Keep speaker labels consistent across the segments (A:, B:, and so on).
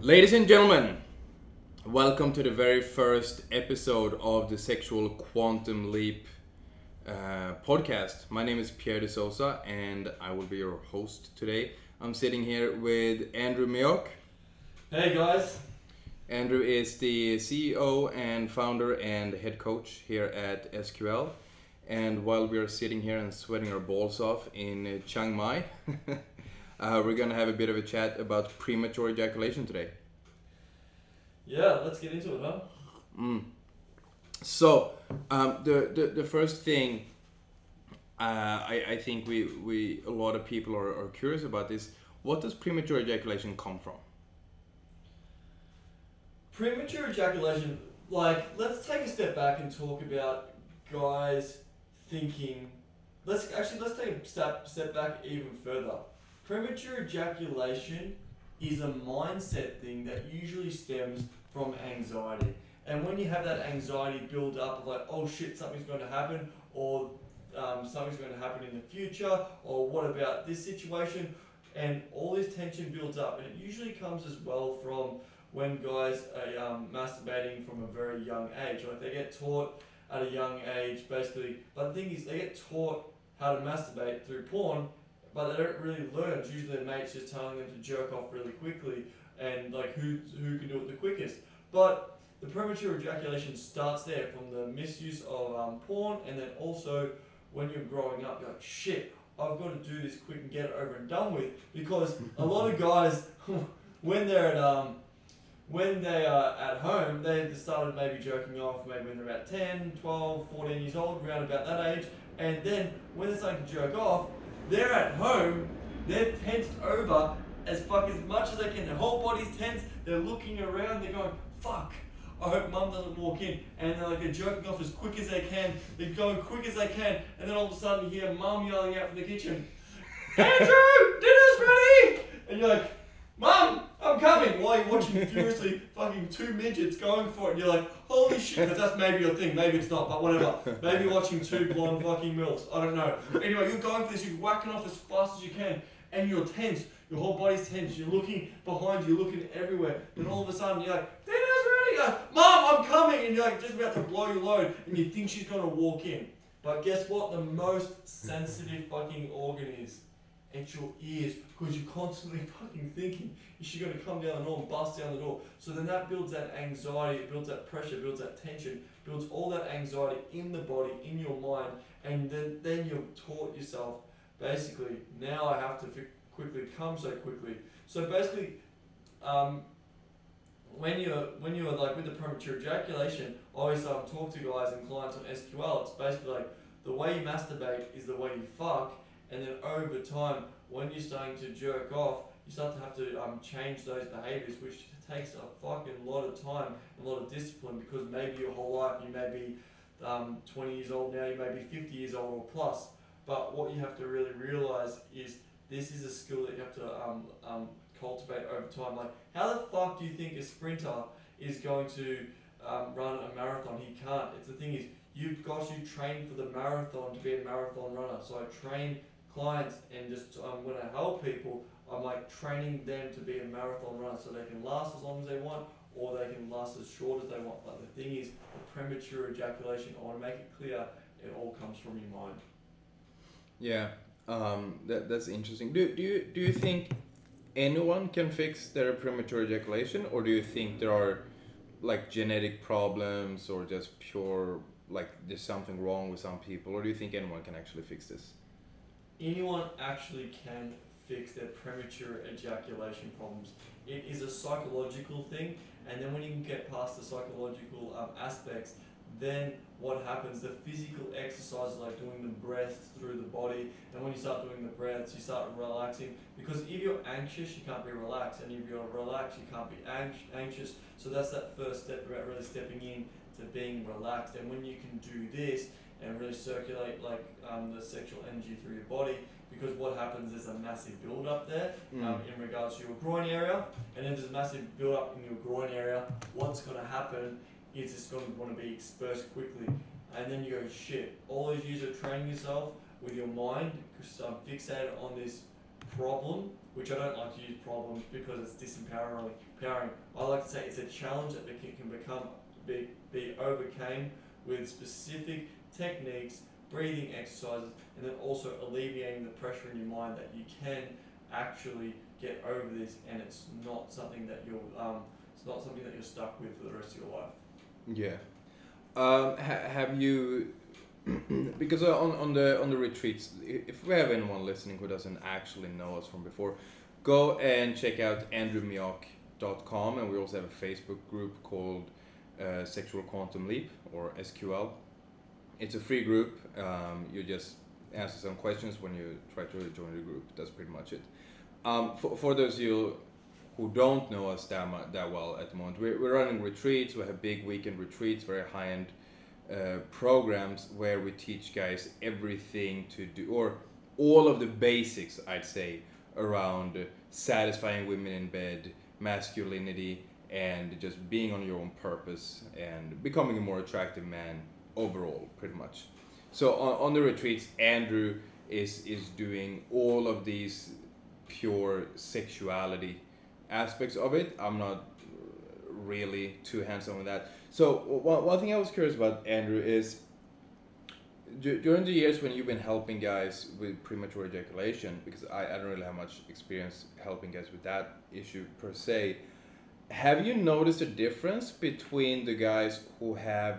A: Ladies and gentlemen, welcome to the very first episode of the Sexual Quantum Leap uh, podcast. My name is Pierre de Souza and I will be your host today. I'm sitting here with Andrew Mioch.
B: Hey guys.
A: Andrew is the CEO and founder and head coach here at SQL. And while we are sitting here and sweating our balls off in Chiang Mai, uh, we're gonna have a bit of a chat about premature ejaculation today.
B: Yeah, let's get into it, huh?
A: Mm. So um, the, the the first thing uh, I, I think we, we a lot of people are, are curious about is what does premature ejaculation come from?
B: Premature ejaculation, like, let's take a step back and talk about guys thinking. Let's actually let's take a step step back even further. Premature ejaculation is a mindset thing that usually stems from anxiety. And when you have that anxiety build up, of like, oh shit, something's going to happen, or um, something's going to happen in the future, or what about this situation, and all this tension builds up, and it usually comes as well from when guys are um, masturbating from a very young age. Like they get taught at a young age, basically. But the thing is, they get taught how to masturbate through porn, but they don't really learn. It's usually their mates just telling them to jerk off really quickly and like who who can do it the quickest. But the premature ejaculation starts there from the misuse of um, porn, and then also when you're growing up, you're like, shit, I've got to do this quick and get it over and done with. Because a lot of guys, when they're at um, when they are at home, they started maybe jerking off maybe when they're about 10, 12, 14 years old, around about that age. And then when they start to jerk off, they're at home, they're tensed over as fuck as much as they can. Their whole body's tense, they're looking around, they're going, fuck. I hope mum doesn't walk in. And they're like, they're jerking off as quick as they can. They're going quick as they can. And then all of a sudden you hear mum yelling out from the kitchen, Andrew, dinner's ready! And you're like, Mum, I'm coming! While you're watching furiously fucking two midgets going for it, and you're like, holy shit, 'cause that's maybe your thing, maybe it's not, but whatever. Maybe watching two blonde fucking milfs, I don't know. Anyway, you're going for this, you're whacking off as fast as you can, and you're tense. Your whole body's tense, you're looking behind you, you're looking everywhere. and all of a sudden, you're like, dinner's ready! Like, Mum, I'm coming! And you're like, just about to blow your load, and you think she's gonna walk in. But guess what? The most sensitive fucking organ is it's your ears because you're constantly fucking thinking is she going to come down the door and bust down the door? So then that builds that anxiety it builds that pressure builds that tension builds all that anxiety in the body in your mind and then, then you've taught yourself basically now i have to quickly come so quickly. So basically um, when you're when you're like with the premature ejaculation I always talk to guys and clients on sql it's basically like the way you masturbate is the way you fuck and then over time, when you're starting to jerk off, you start to have to um, change those behaviors, which takes a fucking lot of time, and a lot of discipline, because maybe your whole life you may be um, 20 years old now, you may be 50 years old or plus. But what you have to really realize is this is a skill that you have to um, um, cultivate over time. Like, how the fuck do you think a sprinter is going to um, run a marathon? He can't. It's the thing is, you've got to train for the marathon to be a marathon runner. So I train clients and just um, when I help people, I'm like training them to be a marathon runner so they can last as long as they want or they can last as short as they want. But the thing is, the premature ejaculation, I want to make it clear, it all comes from your mind.
A: Yeah, um, that, that's interesting. Do, do, you, do you think anyone can fix their premature ejaculation, or do you think there are like genetic problems or just pure like there's something wrong with some people, or do you think anyone can actually fix this?
B: Anyone actually can fix their premature ejaculation problems. It is a psychological thing, and then when you can get past the psychological um, aspects, then what happens? The physical exercises like doing the breaths through the body, and when you start doing the breaths, you start relaxing. Because if you're anxious, you can't be relaxed, and if you're relaxed, you can't be anxious. So that's that first step about really stepping in to being relaxed. And when you can do this, and really circulate like um, the sexual energy through your body because what happens is a massive build up there um,
A: Mm.
B: in regards to your groin area and then there's a massive build up in your groin area what's going to happen is it's going to want to be exposed quickly and then you go shit all those years of training yourself with your mind because I'm fixated on this problem, which I don't like to use problems because it's disempowering. Empowering. I like to say it's a challenge that can can become be, be overcame with specific techniques, breathing exercises, and then also alleviating the pressure in your mind that you can actually get over this, and it's not something that you're um, it's not something that you're stuck with for the rest of your life.
A: Yeah. Um, ha- have you? because on on the on the retreats, if we have anyone listening who doesn't actually know us from before, go and check out andrewmioch.com, and we also have a Facebook group called uh, Sexual Quantum Leap or SQL. It's a free group. Um, you just answer some questions when you try to join the group. That's pretty much it. Um, for, for those of you who don't know us that, mu- that well at the moment, we're, we're running retreats. We have big weekend retreats, very high end uh, programs where we teach guys everything to do, or all of the basics, I'd say, around satisfying women in bed, masculinity, and just being on your own purpose and becoming a more attractive man overall, pretty much. So on, on the retreats, Andrew is is doing all of these pure sexuality aspects of it. I'm not really too hands-on with that. So one, one thing I was curious about Andrew is du- during the years when you've been helping guys with premature ejaculation, because I, I don't really have much experience helping guys with that issue per se. Have you noticed a difference between the guys who have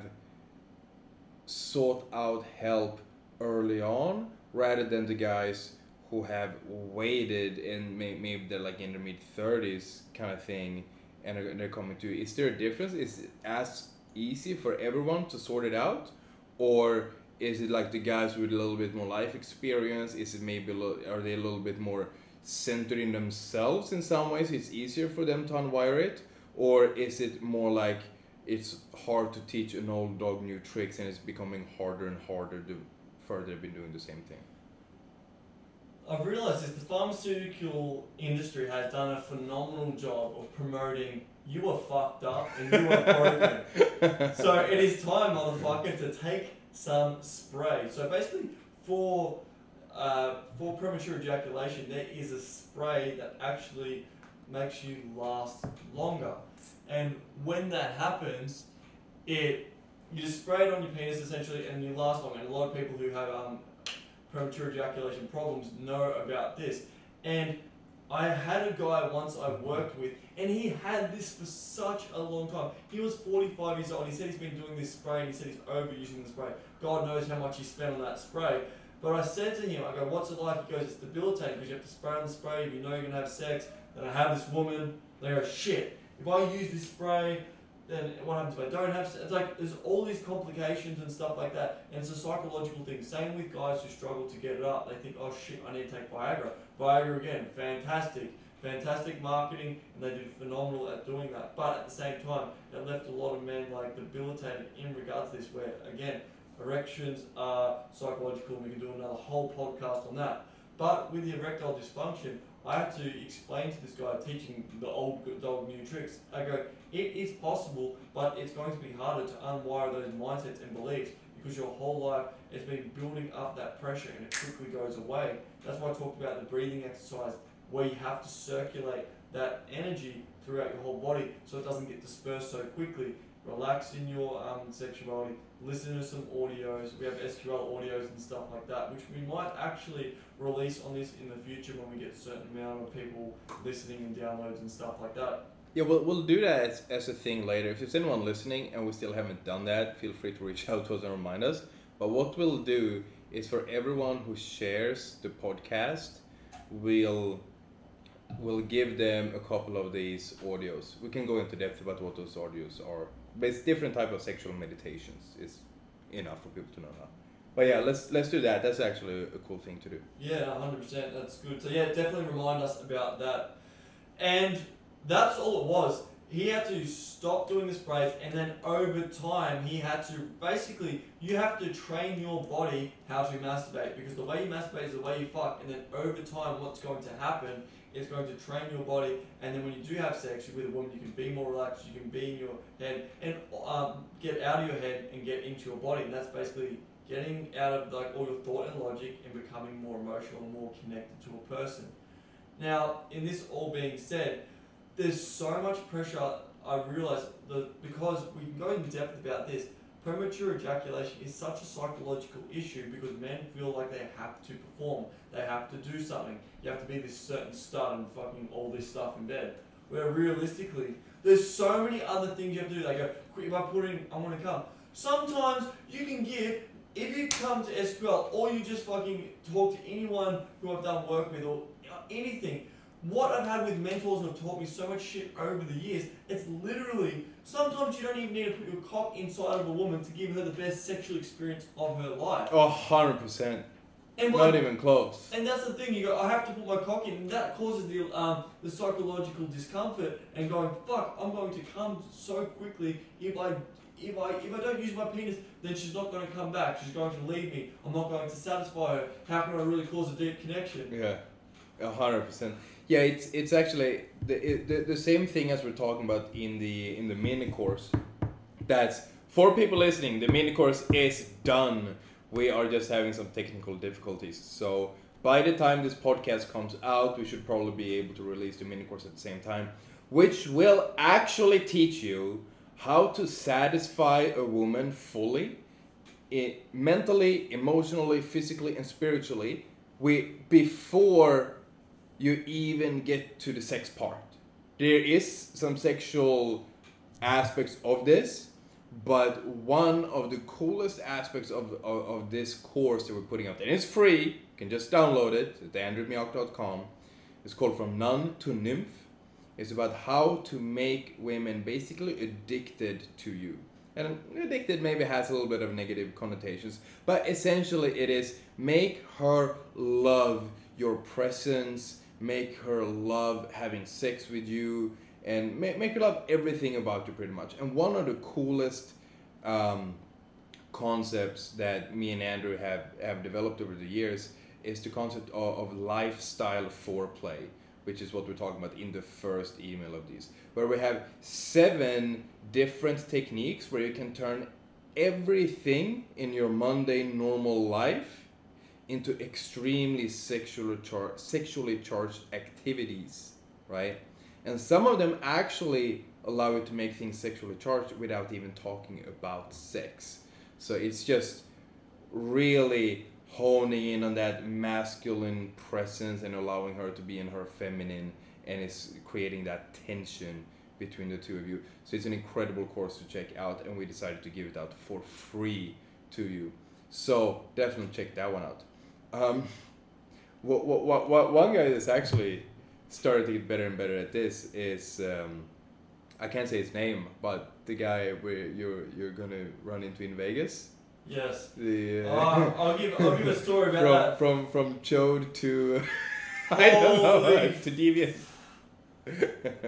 A: sought out help early on rather than the guys who have waited and may, maybe they're like in their mid 30s kind of thing and they're, coming to. Is there a difference? Is it as easy for everyone to sort it out? Or is it like the guys with a little bit more life experience? Is it maybe are they a little bit more centered in themselves in some ways? It's easier for them to unwire it? Or is it more like it's hard to teach an old dog new tricks and it's becoming harder and harder the further they've been doing the same thing?
B: I've realised this: the pharmaceutical industry has done a phenomenal job of promoting you are fucked up and you are broken. so it is time, motherfucker, to take some spray. So basically, for uh, for premature ejaculation, there is a spray that actually makes you last longer. And when that happens, it you just spray it on your penis essentially, and you last long. And a lot of people who have um, premature ejaculation problems know about this. And I had a guy once I worked with, and he had this for such a long time. He was 45 years old. He said he's been doing this spray, and he said he's overusing the spray. God knows how much he spent on that spray. But I said to him, I go, what's it like? He goes, it's debilitating because you have to spray on the spray. You know you're going to have sex, then I have this woman. They go, shit. If I use this spray, then what happens if I don't have? It's like there's all these complications and stuff like that. And it's a psychological thing. Same with guys who struggle to get it up. They think, oh shit, I need to take Viagra. Viagra again, fantastic. Fantastic marketing, and they did phenomenal at doing that. But at the same time, it left a lot of men like debilitated in regards to this. Where again, erections are psychological. We can do another whole podcast on that. But with the erectile dysfunction, I had to explain to this guy teaching the old dog new tricks. I go, it is possible, but it's going to be harder to unwire those mindsets and beliefs because your whole life has been building up that pressure and it quickly goes away. That's why I talked about the breathing exercise where you have to circulate that energy throughout your whole body so it doesn't get dispersed so quickly. Relax in your um, sexuality, listen to some audios. We have SQL audios and stuff like that, which we might actually release on this in the future when we get a certain amount of people listening and downloads and stuff like that.
A: Yeah, we'll, we'll do that as, as a thing later. If there's anyone listening and we still haven't done that, feel free to reach out to us and remind us. But what we'll do is for everyone who shares the podcast, we'll we'll give them a couple of these audios. We can go into depth about what those audios are. But it's different type of sexual meditations. It's enough for people to know now. But yeah, let's let's do that. That's actually a cool thing to do.
B: Yeah, hundred percent. That's good. So yeah, definitely remind us about that. And that's all it was. He had to stop doing this sprays, and then over time, he had to basically you have to train your body how to masturbate because the way you masturbate is the way you fuck, and then over time, what's going to happen is going to train your body, and then when you do have sex with a woman, you can be more relaxed, you can be in your head, and um, get out of your head and get into your body, and that's basically getting out of like all your thought and logic and becoming more emotional more connected to a person. Now, in this all being said, there's so much pressure. I realise that because we can go in depth about this, premature ejaculation is such a psychological issue because men feel like they have to perform, they have to do something. You have to be this certain stud and fucking all this stuff in bed. Where realistically, there's so many other things you have to do. They go, quick, if I put in, I want to come. Sometimes you can give, if you come to SQL or you just fucking talk to anyone who I've done work with or anything, what I've had with mentors who have taught me so much shit over the years, it's literally sometimes you don't even need to put your cock inside of a woman to give her the best sexual experience of her life.
A: Oh, 100%.
B: And
A: Not even close.
B: and that's the thing. You go, I have to put my cock in, and that causes the um, the psychological discomfort and going, fuck, I'm going to come so quickly if I. If I, if I don't use my penis, then she's not going to come back. She's going to leave me. I'm not going to satisfy her. How can I really cause a deep connection?
A: Yeah, a hundred percent. Yeah, it's it's actually the, it, the the same thing as we're talking about in the in the mini course. That's for people listening. The mini course is done. We are just having some technical difficulties. So by the time this podcast comes out, we should probably be able to release the mini course at the same time, which will actually teach you how to satisfy a woman fully, it, mentally, emotionally, physically, and spiritually, we before you even get to the sex part. There is some sexual aspects of this, but one of the coolest aspects of, of, of this course that we're putting there, and it's free, you can just download it at andrewmioch.com. It's called From Nun to Nymph. It's about how to make women basically addicted to you. And addicted maybe has a little bit of negative connotations, but essentially it is make her love your presence, make her love having sex with you, and make, make her love everything about you pretty much. And one of the coolest um, concepts that me and Andrew have, have developed over the years is the concept of, of lifestyle foreplay, which is what we're talking about in the first email of these, where we have seven different techniques where you can turn everything in your mundane normal life into extremely sexually char- sexually charged activities, right? And some of them actually allow you to make things sexually charged without even talking about sex. So it's just really honing in on that masculine presence and allowing her to be in her feminine and it's creating that tension between the two of you. So it's an incredible course to check out and we decided to give it out for free to you. So definitely check that one out. Um, what, what, what, what, one guy is actually started to get better and better at this is um, I can't say his name, but the guy where you're you're gonna run into in Vegas.
B: Yes.
A: The uh,
B: Uh, I'll give I'll give a story about
A: from
B: that.
A: from from chode to I don't know to deviant.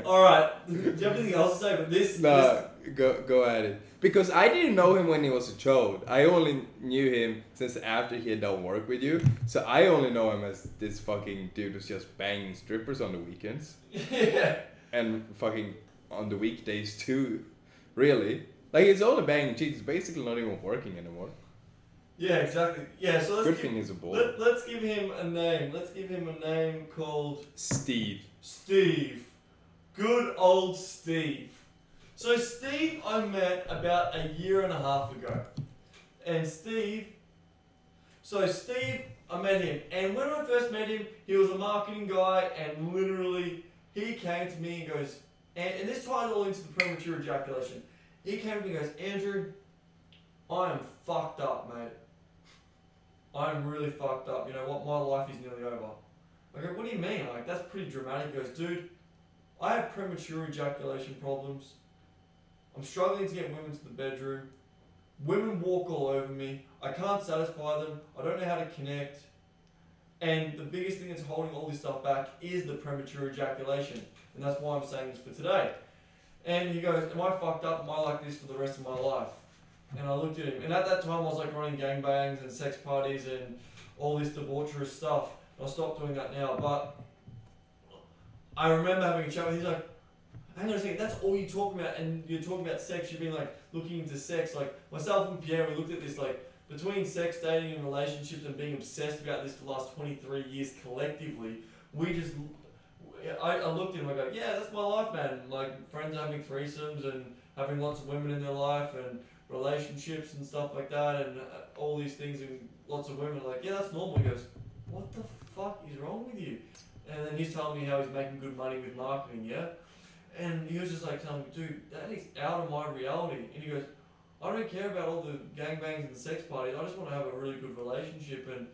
B: All right. Do you have anything else to say? But this,
A: no, go go at it. Because I didn't know him when he was a child. I only knew him since after he had done work with you. So I only know him as this fucking dude who's just banging strippers on the weekends
B: yeah.
A: and fucking on the weekdays too. Really, like he's only banging chicks. He's basically not even working anymore.
B: Yeah, exactly. Yeah, so let's
A: Good
B: give,
A: thing he's a boy.
B: let, let's give him a name. Let's give him a name called
A: Steve.
B: Steve. Good old Steve. So Steve I met about a year and a half ago. And Steve so Steve I met him and when I first met him he was a marketing guy and literally he came to me and goes and, and this ties all into the premature ejaculation. He came to me and goes, Andrew, I am fucked up, mate. I'm really fucked up. You know what? My life is nearly over. I go, what do you mean? Like, that's pretty dramatic. He goes, dude, I have premature ejaculation problems. I'm struggling to get women to the bedroom. Women walk all over me. I can't satisfy them. I don't know how to connect. And the biggest thing that's holding all this stuff back is the premature ejaculation. And that's why I'm saying this for today. And he goes, Am I fucked up? Am I like this for the rest of my life? And I looked at him. And at that time, I was like running gangbangs and sex parties and all this debaucherous stuff. I stopped doing that now. But I remember having a chat with him. He's like, hang on a second, that's all you talk about. And you're talking about sex. You've been like looking into sex. Like myself and Pierre, we looked at this like between sex, dating, and relationships and being obsessed about this for the last 23 years collectively. We just I, I looked at him. I go, yeah, that's my life, man. Like friends having threesomes and having lots of women in their life and relationships and stuff like that and uh, all these things and lots of women. Like, yeah, that's normal. He goes, what the fuck is wrong with you? And then he's telling me how he's making good money with marketing, yeah. And he was just like telling me, dude, that is out of my reality. And he goes, I don't care about all the gangbangs and sex parties. I just want to have a really good relationship and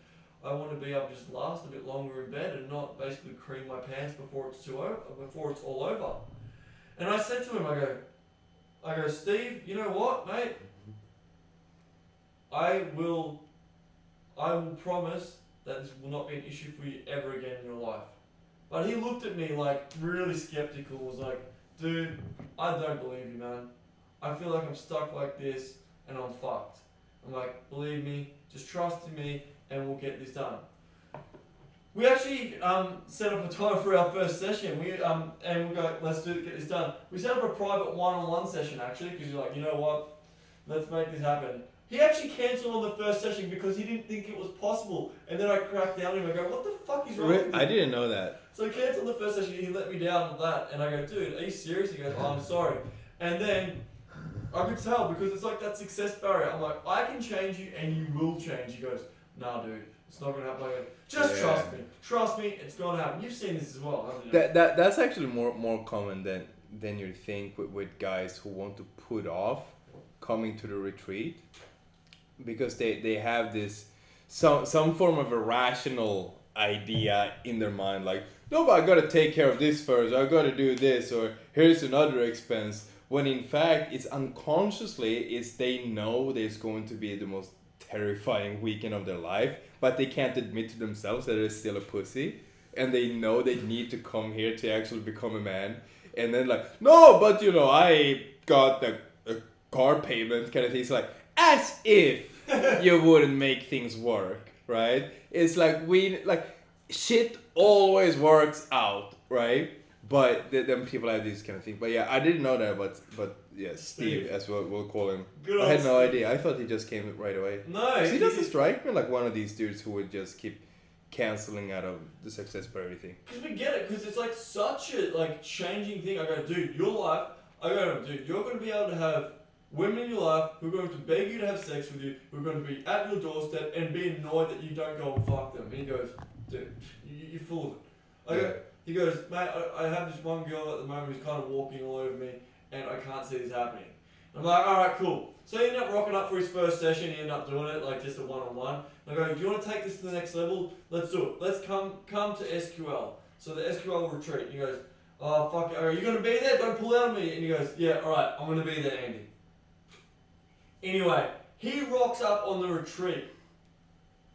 B: I want to be able to just last a bit longer in bed and not basically cream my pants before it's too over, before it's all over. And I said to him, I go, I go, Steve, you know what, mate? I will, I will promise that this will not be an issue for you ever again in your life. But he looked at me like really skeptical. Was like, dude, I don't believe you, man. I feel like I'm stuck like this and I'm fucked. I'm like, believe me, just trust in me and we'll get this done. We actually um, set up a time for our first session. We um, and we go, let's do get this done. We set up a private one-on-one session actually because you're like, you know what, let's make this happen. He actually cancelled on the first session because he didn't think it was possible. And then I cracked down on him. I go, what the fuck is wrong with you?
A: I didn't know that.
B: So he cancelled the first session. He let me down on that, and I go, dude, are you serious? He goes, oh, I'm sorry. And then I could tell because it's like that success barrier. I'm like, I can change you, and you will change. He goes, nah, dude, it's not gonna happen. I go, just
A: Yeah.
B: trust me. Trust me, it's gonna happen. You've seen this as well, haven't you?
A: That, that that's actually more more common than than you think with, with guys who want to put off coming to the retreat because they, they have this some some form of irrational idea in their mind like no but I gotta take care of this first I gotta do this or here's another expense when in fact it's unconsciously it's they know there's going to be the most terrifying weekend of their life but they can't admit to themselves that they're still a pussy and they know they need to come here to actually become a man and then like no but you know i got the car payment kind of thing it's like as if you wouldn't make things work right it's like we like shit always works out right but th- then people have these kind of things but yeah i didn't know that but but yeah steve as well we'll call him
B: Good
A: i had no
B: Steve.
A: idea i thought he just came right away
B: No,
A: he
B: he-
A: doesn't strike me like one of these dudes who would just keep canceling out of the success for everything.
B: Because we get it, because it's like such a like changing thing. I go, dude, your life. I go, dude, you're going to be able to have women in your life who are going to beg you to have sex with you, who are going to be at your doorstep and be annoyed that you don't go and fuck them. And he goes, dude, you, full of it. I go, he goes, mate, I, I have this one girl at the moment who's kind of walking all over me, and I can't see this happening. I'm like, all right, cool. So he ended up rocking up for his first session. He ended up doing it like just a one-on-one. I go, do you want to take this to the next level? Let's do it. Let's come come to SQL. So the SQL retreat. He goes, oh fuck, it. are you gonna be there? Don't pull out on me. And he goes, yeah, all right, I'm gonna be there, Andy. Anyway, he rocks up on the retreat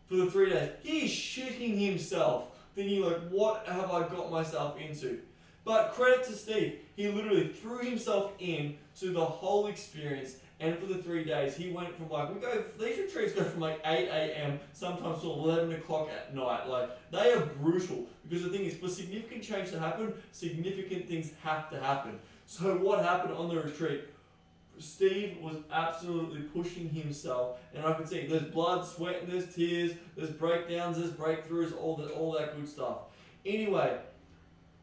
B: for the three days. He's shitting himself, thinking like, what have I got myself into? But credit to Steve, he literally threw himself in to the whole experience. And for the three days, he went from like we go. These retreats go from like eight a.m. sometimes to eleven o'clock at night. Like they are brutal because the thing is, for significant change to happen, significant things have to happen. So what happened on the retreat? Steve was absolutely pushing himself, and I could see there's blood, sweat, and there's tears, there's breakdowns, there's breakthroughs, all that, all that good stuff. Anyway,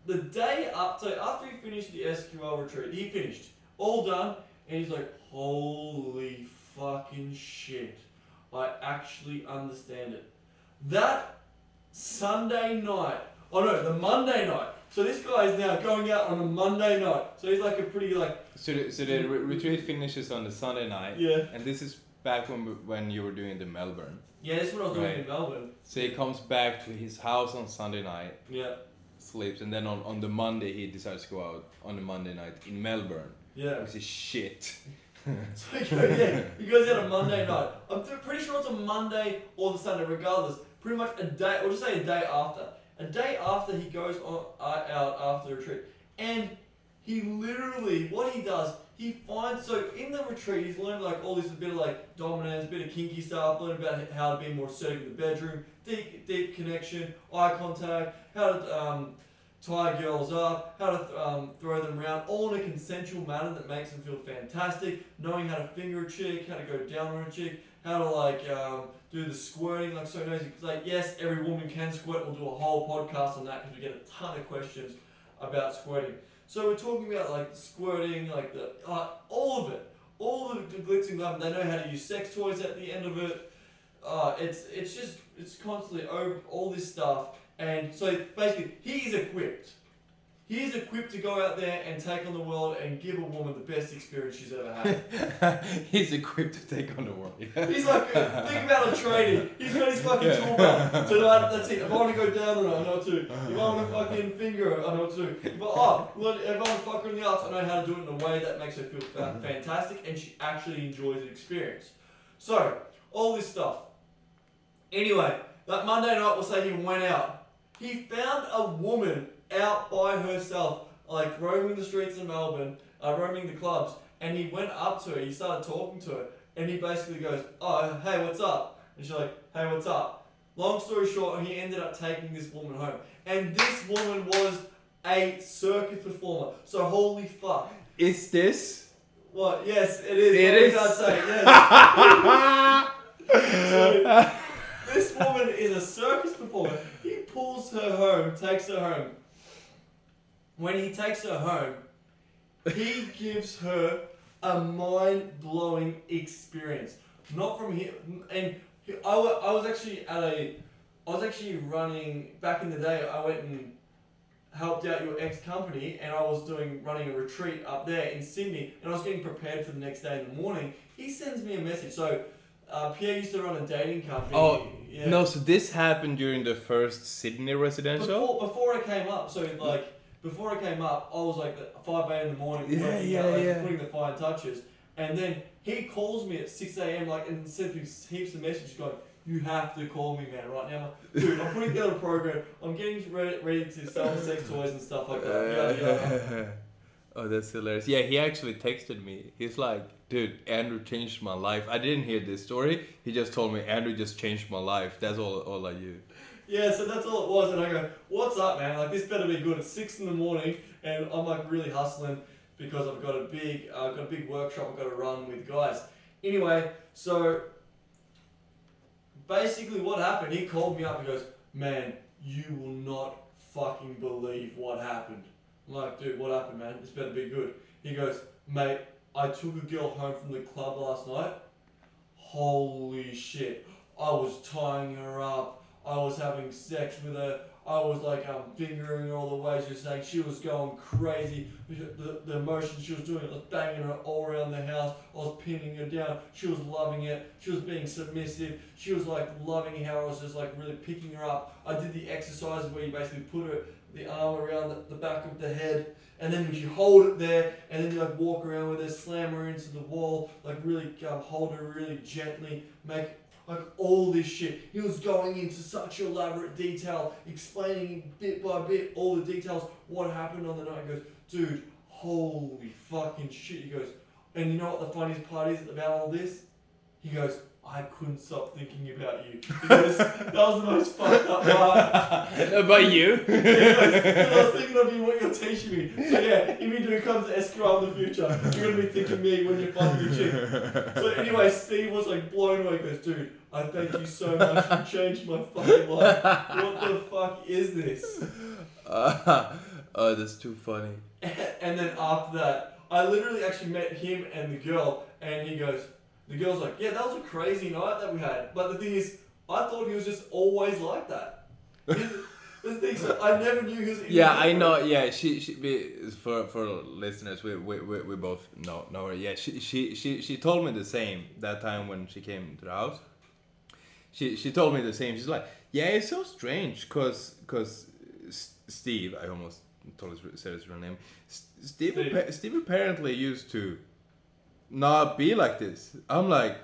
B: the day up, after he finished the SQL retreat, he finished all done, and he's like, "Holy fucking shit! I actually understand it." That Sunday night, oh no, the Monday night. So this guy is now going out on a Monday night. So he's like a pretty like
A: So the, so the re- retreat finishes on the Sunday night,
B: yeah.
A: and this is back when when you were doing the Melbourne.
B: Yeah, this is what I was doing
A: Right.
B: in Melbourne.
A: So he comes back to his house on Sunday night,
B: Yeah,
A: sleeps, and then on, on the Monday he decides to go out on the Monday night in Melbourne,
B: yeah.
A: which is shit.
B: So he goes, yeah, he goes out on Monday night. I'm pretty sure it's a Monday or the Sunday, regardless. Pretty much a day, or just say a day after. A day after he goes on uh, out after the retreat, and he literally, what he does, he finds so in the retreat he's learned like all this a bit of like dominance, bit of kinky stuff, learning about how to be more assertive in the bedroom, deep deep connection, eye contact, how to um, tie girls up, how to um, throw them around, all in a consensual manner that makes them feel fantastic. Knowing how to finger a chick, how to go down on a chick, how to like um, do the squirting, like so nosy. Like yes, every woman can squirt. We'll do a whole podcast on that because we get a ton of questions about squirting. So we're talking about like squirting, like the uh, all of it, all the glitz and glam. They know how to use sex toys at the end of it. Uh, it's it's just it's constantly over all this stuff, and so basically he is equipped. He is equipped to go out there and take on the world and give a woman the best experience she's ever had.
A: He's equipped to take on the world. Yeah.
B: He's like, uh, think about a tradie. He's got his fucking tool belt. So that's it. If I want to go down on her, I know what to do. If I want to fucking finger her, I know what to do. If I, oh, well, if I want to fuck her in the arts, I know how to do it in a way that makes her feel mm-hmm. fantastic and she actually enjoys the experience. So, all this stuff. Anyway, that Monday night, we'll say he went out. He found a woman out by herself, like roaming the streets of Melbourne, uh, roaming the clubs, and he went up to her. He started talking to her, and he basically goes, "Oh, hey, what's up?" And she's like, "Hey, what's up?" Long story short, he ended up taking this woman home, and this woman was a circus performer. So holy fuck.
A: Is this?
B: What? Yes, it is.
A: It
B: What
A: is.
B: did I say? Yes. So, this woman is a circus performer. He pulls her home, takes her home. When he takes her home, he gives her a mind blowing experience. Not from him, and I I was actually at a, I was actually running back in the day. I went and helped out your ex company, and I was doing running a retreat up there in Sydney, and I was getting prepared for the next day in the morning. He sends me a message. So uh, Pierre used to run a dating company.
A: Oh,
B: yeah.
A: No, so this happened during the first Sydney residential.
B: Before, before I came up, so like before I came up, I was like at five a.m. in the morning,
A: Yeah,
B: working
A: yeah,
B: out,
A: yeah.
B: putting the fine touches, and then he calls me at six a.m. like and sends me heaps of messages going, "You have to call me, man, right now, dude. I'm putting together a program. I'm getting ready, ready to sell sex toys and stuff like that. Yada, yada.
A: oh, that's hilarious. Yeah, he actually texted me. He's like, dude, Andrew changed my life. I didn't hear this story. He just told me Andrew just changed my life. That's all, all I knew.
B: Yeah, so that's all it was, and I go, "What's up, man? Like this better be good." It's six in the morning, and I'm like really hustling because I've got a big, uh, got a big workshop I've got to run with guys. Anyway, so basically, what happened? He called me up and goes, "Man, you will not fucking believe what happened." I'm like, "Dude, what happened, man? This better be good." He goes, "Mate, I took a girl home from the club last night. Holy shit! I was tying her up." I was having sex with her. I was like um, fingering her all the way. She was saying she was going crazy. The, the motion she was doing, I was banging her all around the house. I was pinning her down. She was loving it. She was being submissive. She was like loving how I was just like really picking her up. I did the exercise where you basically put her the arm around the, the back of the head, and then you hold it there, and then you like walk around with her, slam her into the wall, like really um, hold her really gently, make like all this shit. He was going into such elaborate detail, explaining bit by bit all the details, what happened on the night. He goes, dude, holy fucking shit. He goes, and you know what the funniest part is about all this? He goes, I couldn't stop thinking about you. Goes, that was the most fucked up part.
A: About you?
B: 'Cause I was thinking of you, what you're teaching me. So yeah, if you do come to SQL in the future, you're gonna be thinking me when you're fucking your chick. So anyway, Steve was like blown away. He goes, dude, I thank you so much. You changed my fucking life. What the fuck is this?
A: Uh, oh, that's too funny.
B: And then after that, I literally actually met him and the girl, and he goes, the girl's like, yeah, that was a crazy night that we had. But the thing is, I thought he was just always like that. the thing is, I never knew he was.
A: Yeah, I know. Yeah, she she we, for for listeners, we, we, we, we both know know her. Yeah, she, she she she told me the same that time when she came to the house. She she told me the same. She's like, yeah, it's so strange, cause cause S- Steve, I almost totally said his real name. S- Steve
B: Steve.
A: Steve apparently used to not be like this. I'm like,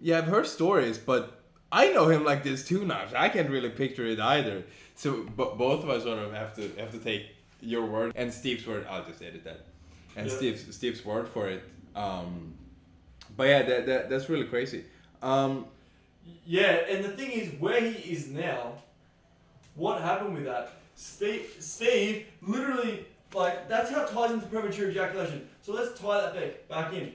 A: yeah, I've heard stories, but I know him like this too now. I can't really picture it either. So but both of us sort of have to have to take your word and Steve's word. I'll just edit that. And
B: Yeah.
A: Steve's Steve's word for it. Um, but yeah, that, that that's really crazy. Um,
B: Yeah, and the thing is, where he is now, what happened with that? Steve, Steve, literally, like that's how it ties into premature ejaculation. So let's tie that back back in.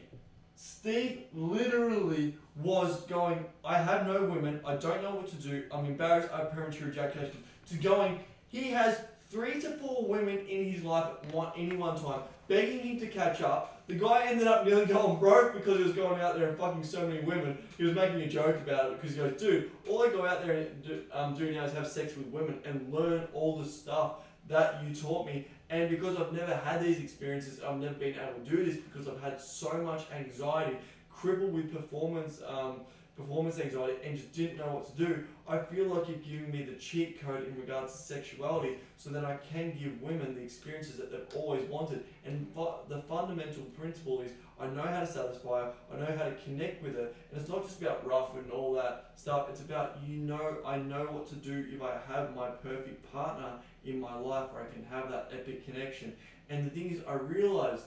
B: Steve literally was going. I have no women. I don't know what to do. I'm embarrassed. I have premature ejaculation. To going. He has three to four women in his life at one, any one time, begging him to catch up. The guy ended up nearly going broke because he was going out there and fucking so many women. He was making a joke about it because he goes, dude, all I go out there and do, um, do now is have sex with women and learn all the stuff that you taught me. And because I've never had these experiences, I've never been able to do this because I've had so much anxiety, crippled with performance. Um, performance anxiety and just didn't know what to do, I feel like you're giving me the cheat code in regards to sexuality so that I can give women the experiences that they've always wanted. And the fundamental principle is I know how to satisfy her, I know how to connect with her, and it's not just about rough and all that stuff, it's about you know, I know what to do if I have my perfect partner in my life where I can have that epic connection. And the thing is, I realized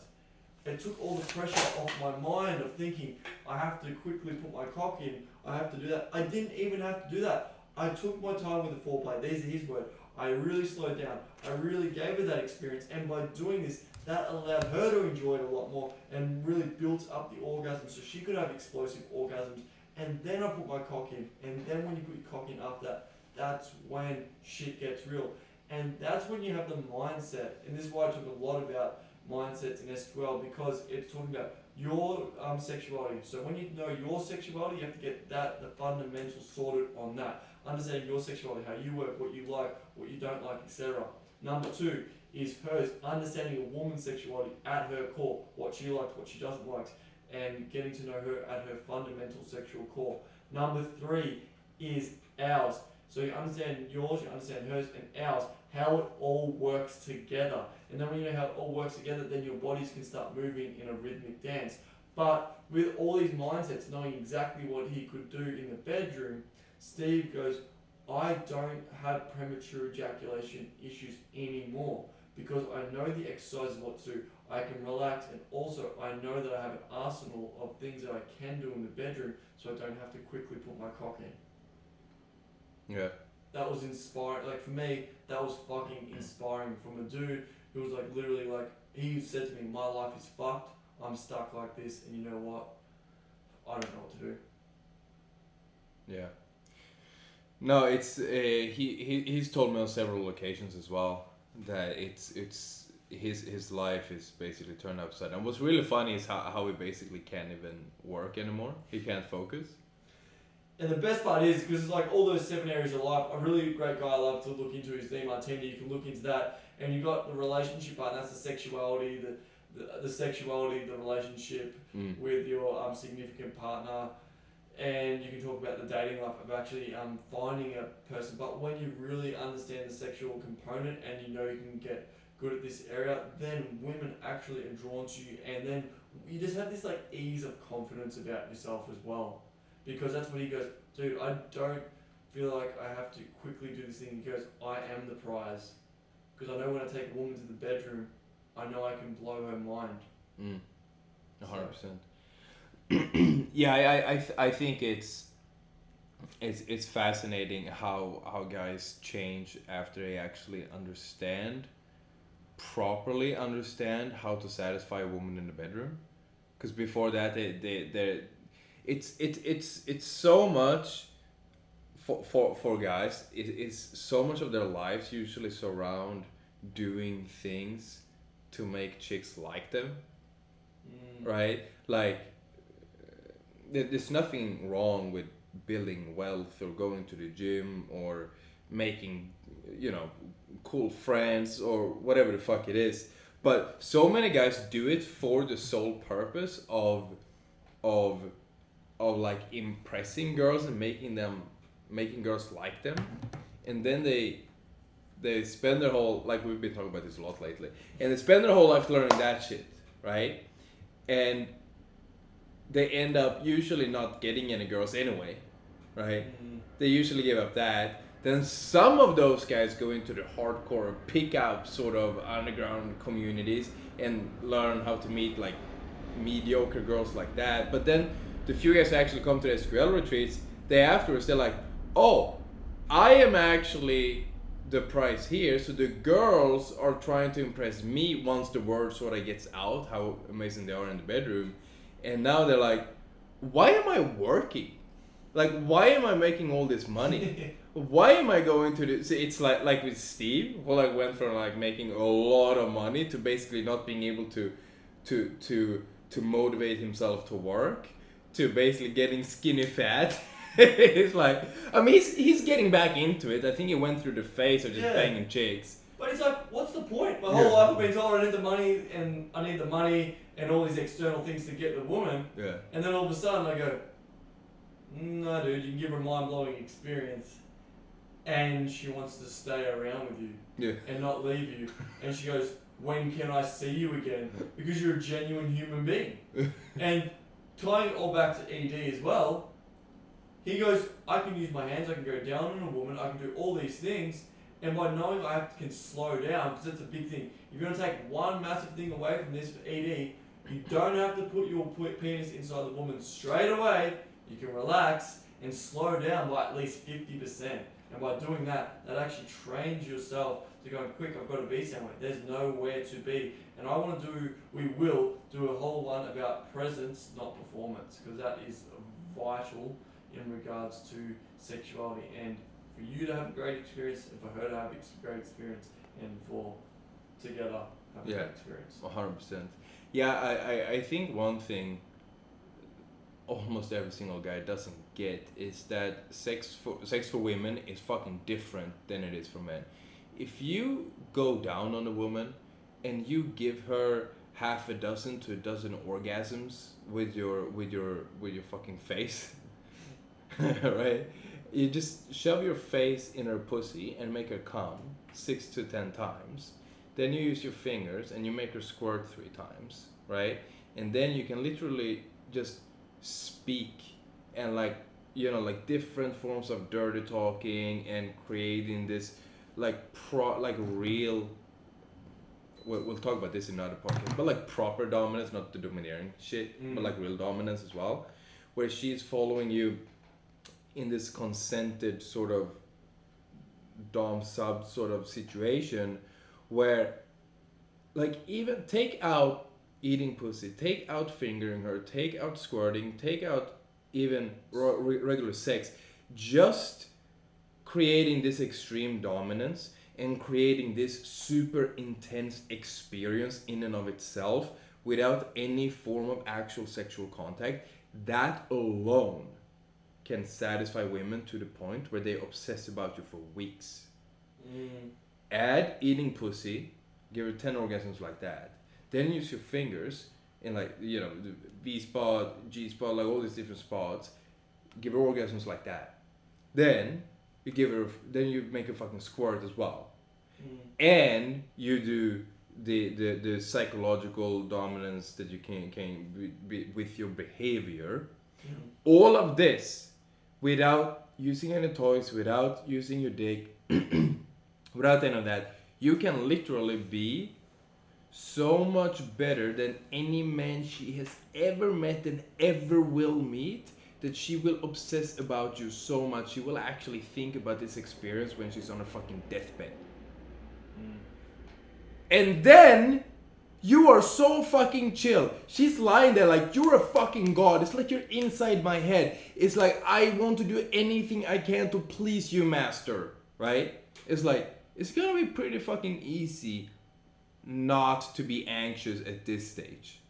B: it took all the pressure off my mind of thinking I have to quickly put my cock in. I have to do that. I didn't even have to do that. I took my time with the foreplay. These are his words. I really slowed down. I really gave her that experience, and by doing this, that allowed her to enjoy it a lot more and really built up the orgasm so she could have explosive orgasms. And then I put my cock in, and then when you put your cock in after that, that's when shit gets real. And that's when you have the mindset. And this is why I talk a lot about mindsets in SQL because it's talking about your um, sexuality. So when you know your sexuality, you have to get that the fundamentals sorted on that. Understanding your sexuality, how you work, what you like, what you don't like, etc. Number two is hers, understanding a woman's sexuality at her core, what she likes, what she doesn't like, and getting to know her at her fundamental sexual core. Number three is ours. So you understand yours, you understand hers, and ours, how it all works together. And then when you know how it all works together, then your bodies can start moving in a rhythmic dance. But with all these mindsets, knowing exactly what he could do in the bedroom, Steve goes, I don't have premature ejaculation issues anymore because I know the exercises what to. I can relax and also I know that I have an arsenal of things that I can do in the bedroom so I don't have to quickly put my cock in.
A: Yeah.
B: That was inspiring. Like for me, that was fucking inspiring from a dude who was like literally like he said to me, "My life is fucked. I'm stuck like this, and you know what? I don't know what to do."
A: Yeah. No, it's uh, he, he he's told me on several occasions as well that it's it's his his life is basically turned upside down. What's really funny is how, how he basically can't even work anymore. He can't focus.
B: And the best part is because it's like all those seven areas of life. A really great guy I love to look into is Dean Martini. You can look into that, and you've got the relationship part. And that's the sexuality, the, the the sexuality, the relationship
A: Mm.
B: with your um, significant partner, and you can talk about the dating life of actually um, finding a person. But when you really understand the sexual component and you know you can get good at this area, then women actually are drawn to you, and then you just have this like ease of confidence about yourself as well, because that's when he goes, dude, I don't feel like I have to quickly do this thing. He goes, I am the prize, because I know when I take a woman to the bedroom, I know I can blow her mind.
A: Mm. Hundred percent. Yeah, I I I, th- I think it's it's it's fascinating how how guys change after they actually understand properly understand how to satisfy a woman in the bedroom because before that they they they it's it, it's it's so much for for, for guys it, it's so much of their lives usually surround doing things to make chicks like them
B: Mm.
A: right? Like, uh, there- there's nothing wrong with building wealth or going to the gym or making, you know, cool friends or whatever the fuck it is. But so many guys do it for the sole purpose of, of, of like impressing girls and making them, making girls like them, and then they. They spend their whole like we've been talking about this a lot lately, and they spend their whole life learning that shit, right? and they end up usually not getting any girls anyway, right?
B: Mm.
A: They usually give up that. Then some of those guys go into the hardcore pick up sort of underground communities and learn how to meet like mediocre girls like that. But then the few guys who actually come to the SQL retreats, they afterwards they're like, oh, I am actually the prize here. So the girls are trying to impress me once the word sort of gets out how amazing they are in the bedroom, and now they're like, why am I working? Like, why am I making all this money? why am I going to do? See, it's like like with Steve, who like went from like making a lot of money to basically not being able to, to to to motivate himself to work, to basically getting skinny fat. it's like, I mean, he's he's getting back into it. I think he went through the phase of just
B: Yeah.
A: banging chicks.
B: But it's like, what's the point? My
A: Yeah.
B: whole life I've been told I need the money and I need the money and all these external things to get the woman,
A: Yeah.
B: and then all of a sudden I go, mm, no, dude, you can give her a mind blowing experience, and she wants to stay around with you
A: Yeah.
B: and not leave you, and she goes, when can I see you again? Because you're a genuine human being, and tying it all back to ED as well. He goes, I can use my hands, I can go down on a woman, I can do all these things, and by knowing I can slow down, because that's a big thing. If you're going to take one massive thing away from this for ED, you don't have to put your penis inside the woman straight away. You can relax and slow down by at least 50%. And by doing that, that actually trains yourself to go quick, I've got to be somewhere. There's nowhere to be. And I want to do, we will do a whole one about presence, not performance, because that is vital in regards to sexuality and for you to have a great experience and for her to have a great experience and for together have a
A: Yeah.
B: great experience.
A: Hundred percent. Yeah, I, I, I think one thing almost every single guy doesn't get is that sex for sex for women is fucking different than it is for men. If you go down on a woman and you give her half a dozen to a dozen orgasms with your with your with your fucking face right you just shove your face in her pussy and make her come six to ten times then you use your fingers and you make her squirt three times, right? And then you can literally just speak and like you know like different forms of dirty talking and creating this like pro like real we'll, we'll talk about this in another podcast but like proper dominance not the domineering shit
B: Mm.
A: but like real dominance as well where she's following you in this consented sort of dom sub sort of situation where like even take out eating pussy take out fingering her take out squirting take out even regular sex just creating this extreme dominance and creating this super intense experience in and of itself without any form of actual sexual contact that alone can satisfy women to the point where they obsess about you for weeks
B: Mm.
A: add eating pussy, give her 10 orgasms like that. Then use your fingers in like, you know, the V spot, G spot, like all these different spots. Give her orgasms like that. Then you give her, then you make a fucking squirt as well.
B: Mm.
A: And you do the, the, the psychological dominance that you can, can be, be, with your behavior.
B: Mm.
A: All of this without using any toys, without using your dick, without any of that, you can literally be so much better than any man she has ever met and ever will meet that she will obsess about you so much she will actually think about this experience when she's on her fucking deathbed.
B: Mm.
A: And then you are so fucking chill. She's lying there like you're a fucking god. It's like you're inside my head. It's like I want to do anything I can to please you, master. Right? It's like it's gonna be pretty fucking easy not to be anxious at this stage.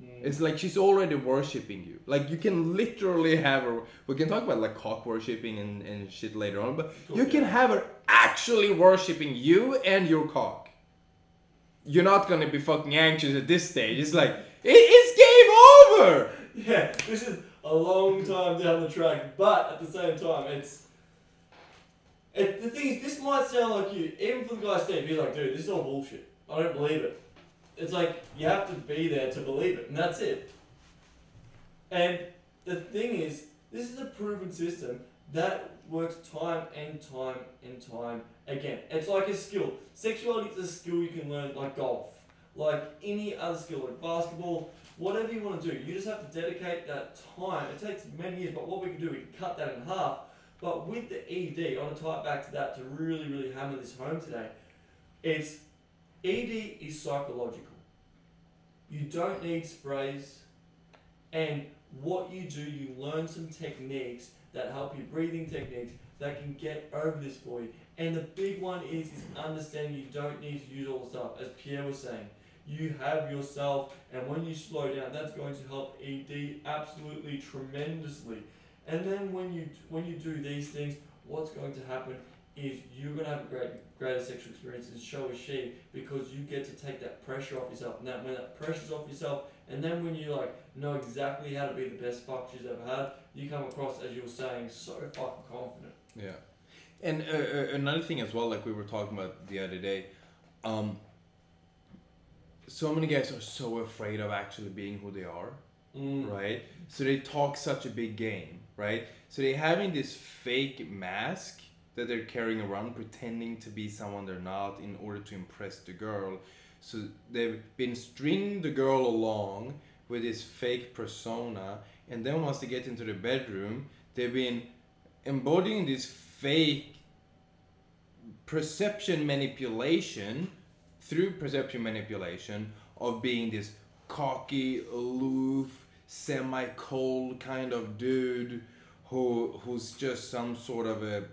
B: Mm.
A: It's like she's already worshipping you. Like you can literally have her. We can talk about like cock worshipping and, and shit later on, but you can have her actually worshipping you and your cock. You're not gonna be fucking anxious at this stage. It's like it, it's game over.
B: Yeah, this is a long time down the track, but at the same time, it's. It, the thing is, this might sound like you, even for the guy Steve, he's like, dude, this is all bullshit. I don't believe it. It's like, you have to be there to believe it, and that's it. And the thing is, this is a proven system that works time and time and time again. It's like a skill. Sexuality is a skill you can learn, like golf, like any other skill, like basketball, whatever you want to do. You just have to dedicate that time. It takes many years, but what we can do, we can cut that in half. But with the ED, I want to tie it back to that to really, really hammer this home today. It's ED is psychological. You don't need sprays, and what you do, you learn some techniques that help you breathing techniques that can get over this for you. And the big one is is understanding you don't need to use all the stuff, as Pierre was saying. You have yourself, and when you slow down, that's going to help ED absolutely tremendously. And then when you when you do these things, what's going to happen is you're to have a great greater sexual experience, and so is she, because you get to take that pressure off yourself. And that when that pressure's off yourself, and then when you like know exactly how to be the best fuck she's ever had, you come across as you were saying so fucking confident.
A: Yeah, and uh, uh, another thing as well, like we were talking about the other day, um, so many guys are so afraid of actually being who they are,
B: Mm.
A: right? So they talk such a big game, right? So they're having this fake mask that they're carrying around, pretending to be someone they're not in order to impress the girl. So they've been stringing the girl along with this fake persona, and then once they get into the bedroom, they've been embodying this fake perception manipulation through perception manipulation of being this cocky, aloof, semi-cold kind of dude who who's just some sort of a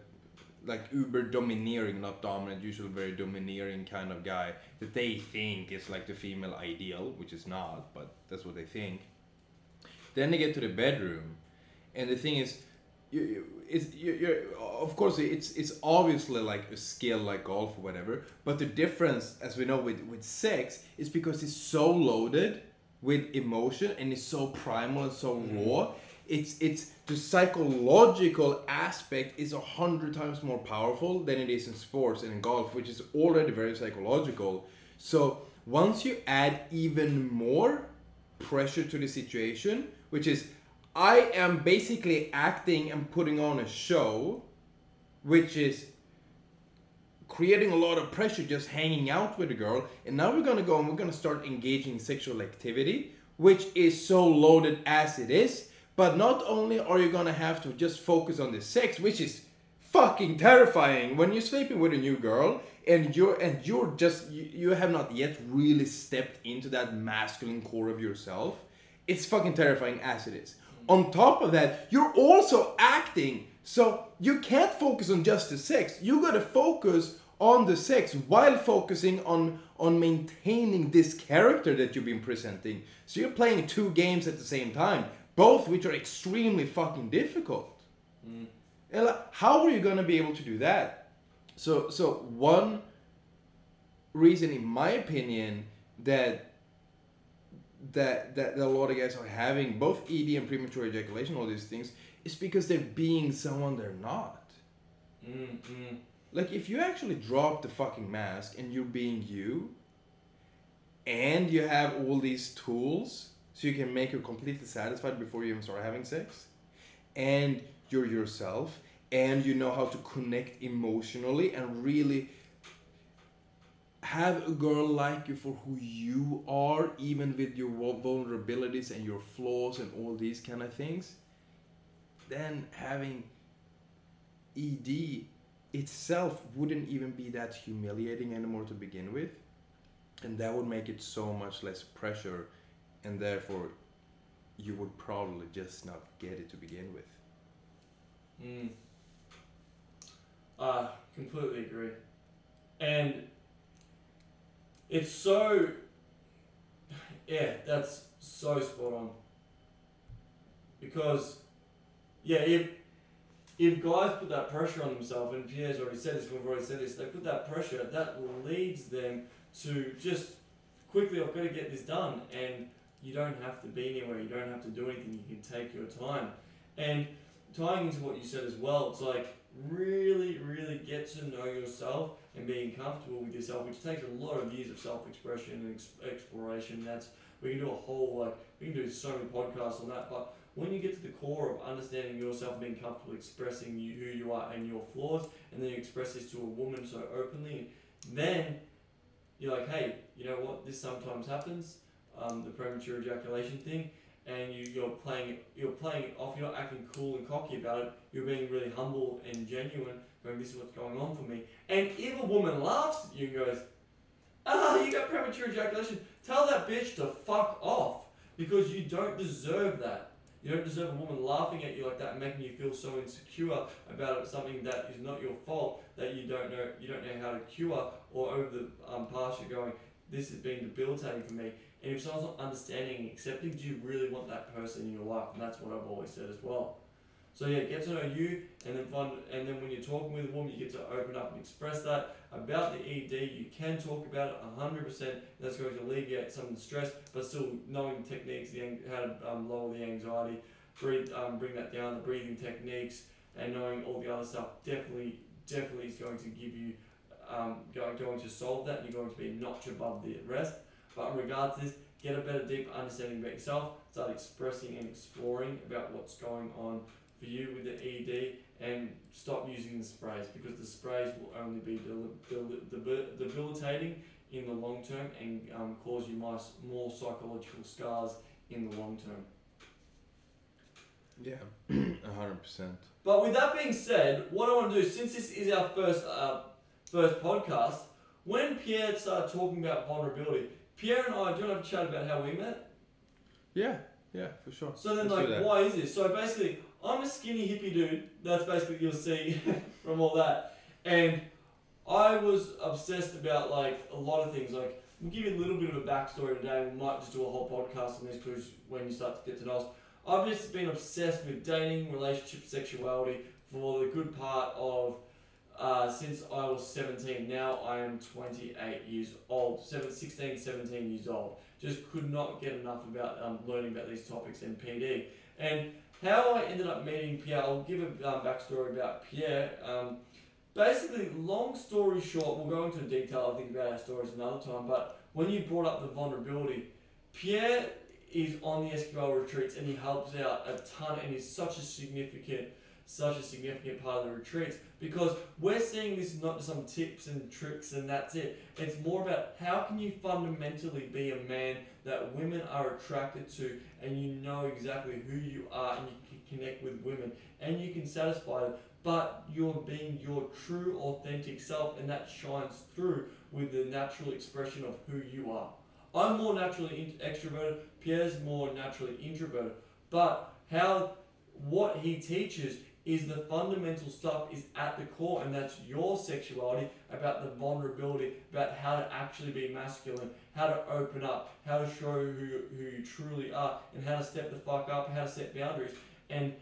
A: like uber domineering, not dominant, usually very domineering kind of guy that they think is like the female ideal, which is not, but that's what they think. Then they get to the bedroom, and the thing is, you, you it's you, you're of course it's it's obviously like a skill like golf or whatever, but the difference, as we know with with sex, is because it's so loaded with emotion and it's so primal and so mm-hmm. raw. It's it's the psychological aspect is a hundred times more powerful than it is in sports and in golf, which is already very psychological. So once you add even more pressure to the situation, which is I am basically acting and putting on a show, which is creating a lot of pressure just hanging out with a girl. And now we're gonna go and we're gonna start engaging sexual activity, which is so loaded as it is. But not only are you gonna have to just focus on the sex, which is fucking terrifying. When you're sleeping with a new girl and you're and you're just you, you have not yet really stepped into that masculine core of yourself it's fucking terrifying as it is. Mm. On top of that you're also acting. So you can't focus on just the sex. You gotta focus on the sex while focusing on on maintaining this character that you've been presenting. So you're playing two games at the same time both which are extremely fucking difficult and like, how are you gonna be able to do that? So so one reason, in my opinion, that that that a lot of guys are having both ED and premature ejaculation, all these things, is because they're being someone they're not.
B: Mm, mm.
A: Like if you actually drop the fucking mask and you're being you, and you have all these tools so you can make her completely satisfied before you even start having sex, and you're yourself, and you know how to connect emotionally and really have a girl like you for who you are, even with your vulnerabilities and your flaws and all these kind of things, then having ED itself wouldn't even be that humiliating anymore to begin with. And that would make it so much less pressure, and therefore, you would probably just not get it to begin with.
B: Mm. I completely agree. And it's so yeah, that's so spot on. Because yeah, if if guys put that pressure on themselves, and Pierre's already said this, we've already said this, they put that pressure, that leads them to just quickly, I've got to get this done. And you don't have to be anywhere, you don't have to do anything, you can take your time. And tying into what you said as well, it's like really, really get to know yourself and being comfortable with yourself, which takes a lot of years of self-expression and ex- exploration. That's we can do a whole like we can do so many podcasts on that. But when you get to the core of understanding yourself, and being comfortable expressing you, who you are and your flaws, and then you express this to a woman so openly, then you're like, hey, you know what? This sometimes happens. Um, the premature ejaculation thing and you, you're playing it, you're playing it off. You're not acting cool and cocky about it. You're being really humble and genuine. Going, this is what's going on for me. And if a woman laughs at you and goes, "Ah, you got premature ejaculation," tell that bitch to fuck off because you don't deserve that. You don't deserve a woman laughing at you like that and making you feel so insecure about something that is not your fault that you don't know you don't know how to cure or over the um, past you're going, this has been debilitating for me. And if someone's not understanding and accepting, do you really want that person in your life? And that's what I've always said as well. So yeah, get to know you, and then find, and then when you're talking with a woman, you get to open up and express that about the ED. You can talk about it hundred percent. That's going to alleviate some of the stress, but still knowing techniques, the how to um, lower the anxiety, breathe, um, bring that down, the breathing techniques, and knowing all the other stuff definitely, definitely is going to give you, um, going, going to solve that. And you're going to be a notch above the rest. But in regards to this, get a better, deeper understanding about yourself. Start expressing and exploring about what's going on for you with the ED and stop using the sprays because the sprays will only be debilitating in the long term and um, cause you more psychological scars in the long term.
A: Yeah, hundred percent.
B: But with that being said, what I want to do, since this is our first uh, first podcast, when Pierre started talking about vulnerability, Pierre and I, do you want to have a chat about how we met?
A: Yeah, yeah, for sure.
B: So then, Let's like, why is this? So basically, I'm a skinny hippie dude. That's basically you'll see from all that. And I was obsessed about like a lot of things. Like we'll give you a little bit of a backstory today. We might just do a whole podcast on this because when you start to get to know us, I've just been obsessed with dating, relationship, sexuality for the good part of uh, since I was 17. Now I am 28 years old, 16, 17 years old. Just could not get enough about um, learning about these topics in PD. And how I ended up meeting Pierre, I'll give a um, backstory about Pierre. Um, basically, long story short, we'll go into detail, I think, about our stories another time, but when you brought up the vulnerability, Pierre is on the SQL retreats and he helps out a ton and he's such a significant such a significant part of the retreats because we're seeing this not just some tips and tricks and that's it. It's more about how can you fundamentally be a man that women are attracted to and you know exactly who you are and you can connect with women and you can satisfy them but you're being your true authentic self and that shines through with the natural expression of who you are i'm more naturally extroverted pierre's more naturally introverted but how what he teaches is the fundamental stuff is at the core and that's your sexuality about the vulnerability about how to actually be masculine how to open up how to show who who you truly are and how to step the fuck up how to set boundaries. And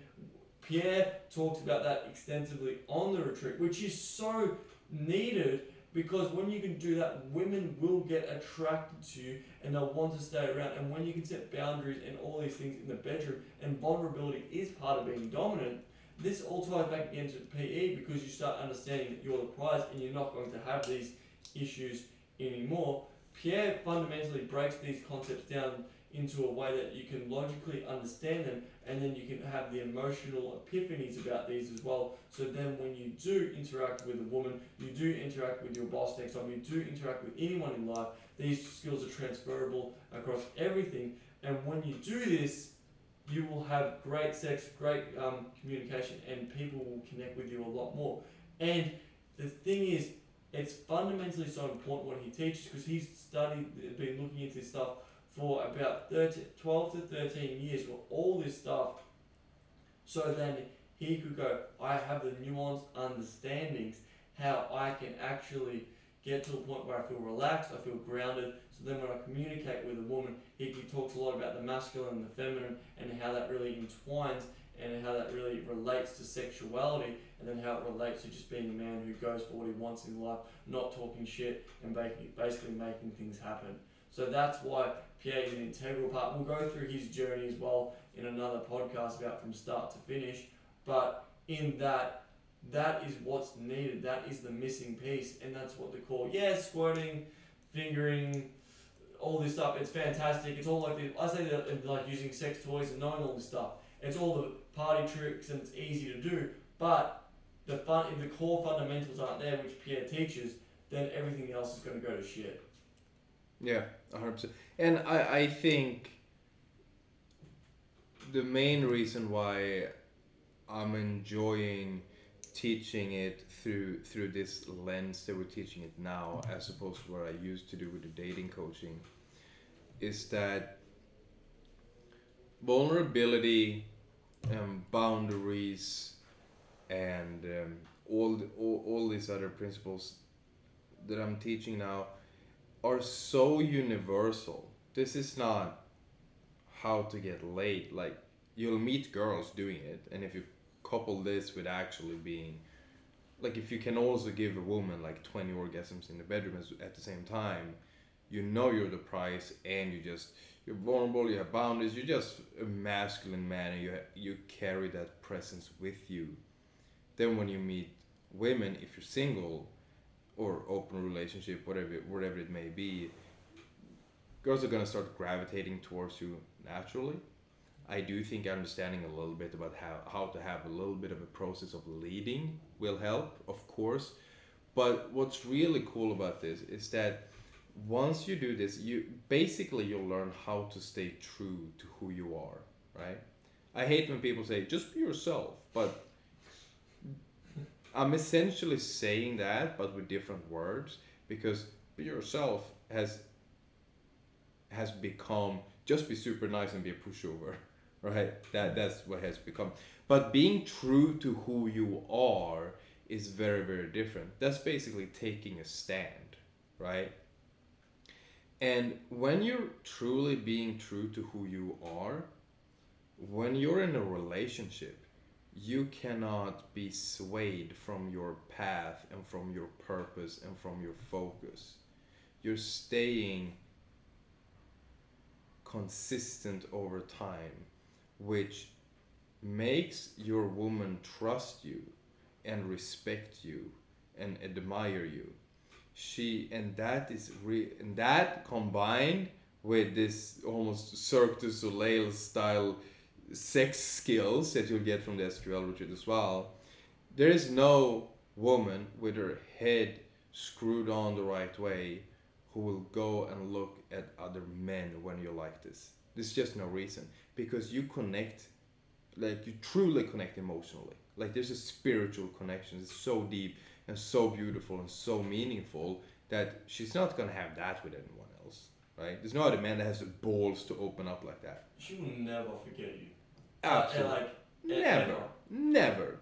B: pierre talks about that extensively on the retreat which is so needed because when you can do that women will get attracted to you and they'll want to stay around. And when you can set boundaries and all these things in the bedroom and vulnerability is part of being dominant this all ties back again to PE because you start understanding that you're the prize and you're not going to have these issues anymore. Pierre fundamentally breaks these concepts down into a way that you can logically understand them and then you can have the emotional epiphanies about these as well. So then when you do interact with a woman, you do interact with your boss next time, you do interact with anyone in life, these skills are transferable across everything. And when you do this, you will have great sex, great um, communication, and people will connect with you a lot more. And the thing is, it's fundamentally so important what he teaches because he's studied, been looking into this stuff for about 13, 12 to 13 years for all this stuff. So then he could go, I have the nuanced understandings how I can actually get to a point where I feel relaxed, I feel grounded. So then when I communicate with a woman, he, he talks a lot about the masculine and the feminine and how that really entwines and how that really relates to sexuality and then how it relates to just being a man who goes for what he wants in life, not talking shit and basically making things happen. So that's why Pierre is an integral part. We'll go through his journey as well in another podcast about from start to finish. But in that, that is what's needed. That is the missing piece, and that's what they call yeah, squirting, fingering, all this stuff. It's fantastic. It's all like the, I say that like using sex toys and knowing all this stuff. It's all the party tricks and it's easy to do. But the fun, if the core fundamentals aren't there, which Pierre teaches, then everything else is going to go to shit.
A: Yeah, hundred percent. And I I think the main reason why I'm enjoying teaching it through through this lens that we're teaching it now as opposed to what I used to do with the dating coaching is that vulnerability um, boundaries and um, all, the, all all these other principles that I'm teaching now are so universal. This is not how to get laid. Like you'll meet girls doing it, and if you couple this with actually being like if you can also give a woman like 20 orgasms in the bedroom at the same time you know you're the prize and you just you're vulnerable you have boundaries you're just a masculine man and you you carry that presence with you. Then when you meet women if you're single or open relationship whatever whatever it may be girls are going to start gravitating towards you naturally I do think understanding a little bit about how, how to have a little bit of a process of leading will help, of course. But what's really cool about this is that once you do this, you basically you'll learn how to stay true to who you are, right? I hate when people say just be yourself, but I'm essentially saying that but with different words because be yourself has has become just be super nice and be a pushover right? That that's what has become. But being true to who you are is very very different. That's basically taking a stand, right? And when you're truly being true to who you are, when you're in a relationship, you cannot be swayed from your path and from your purpose and from your focus. You're staying consistent over time which makes your woman trust you and respect you and admire you. She and that is re and that combined with this almost Cirque du Soleil style sex skills that you'll get from the SQL retreat as well there is no woman with her head screwed on the right way who will go and look at other men when you're like this. There's just no reason because you connect, like you truly connect emotionally. Like there's a spiritual connection. It's so deep and so beautiful and so meaningful that she's not gonna have that with anyone else, right? There's no other man that has the balls to open up like that.
B: She will never forget you.
A: Absolutely.
B: Uh, like,
A: never,
B: ever.
A: never.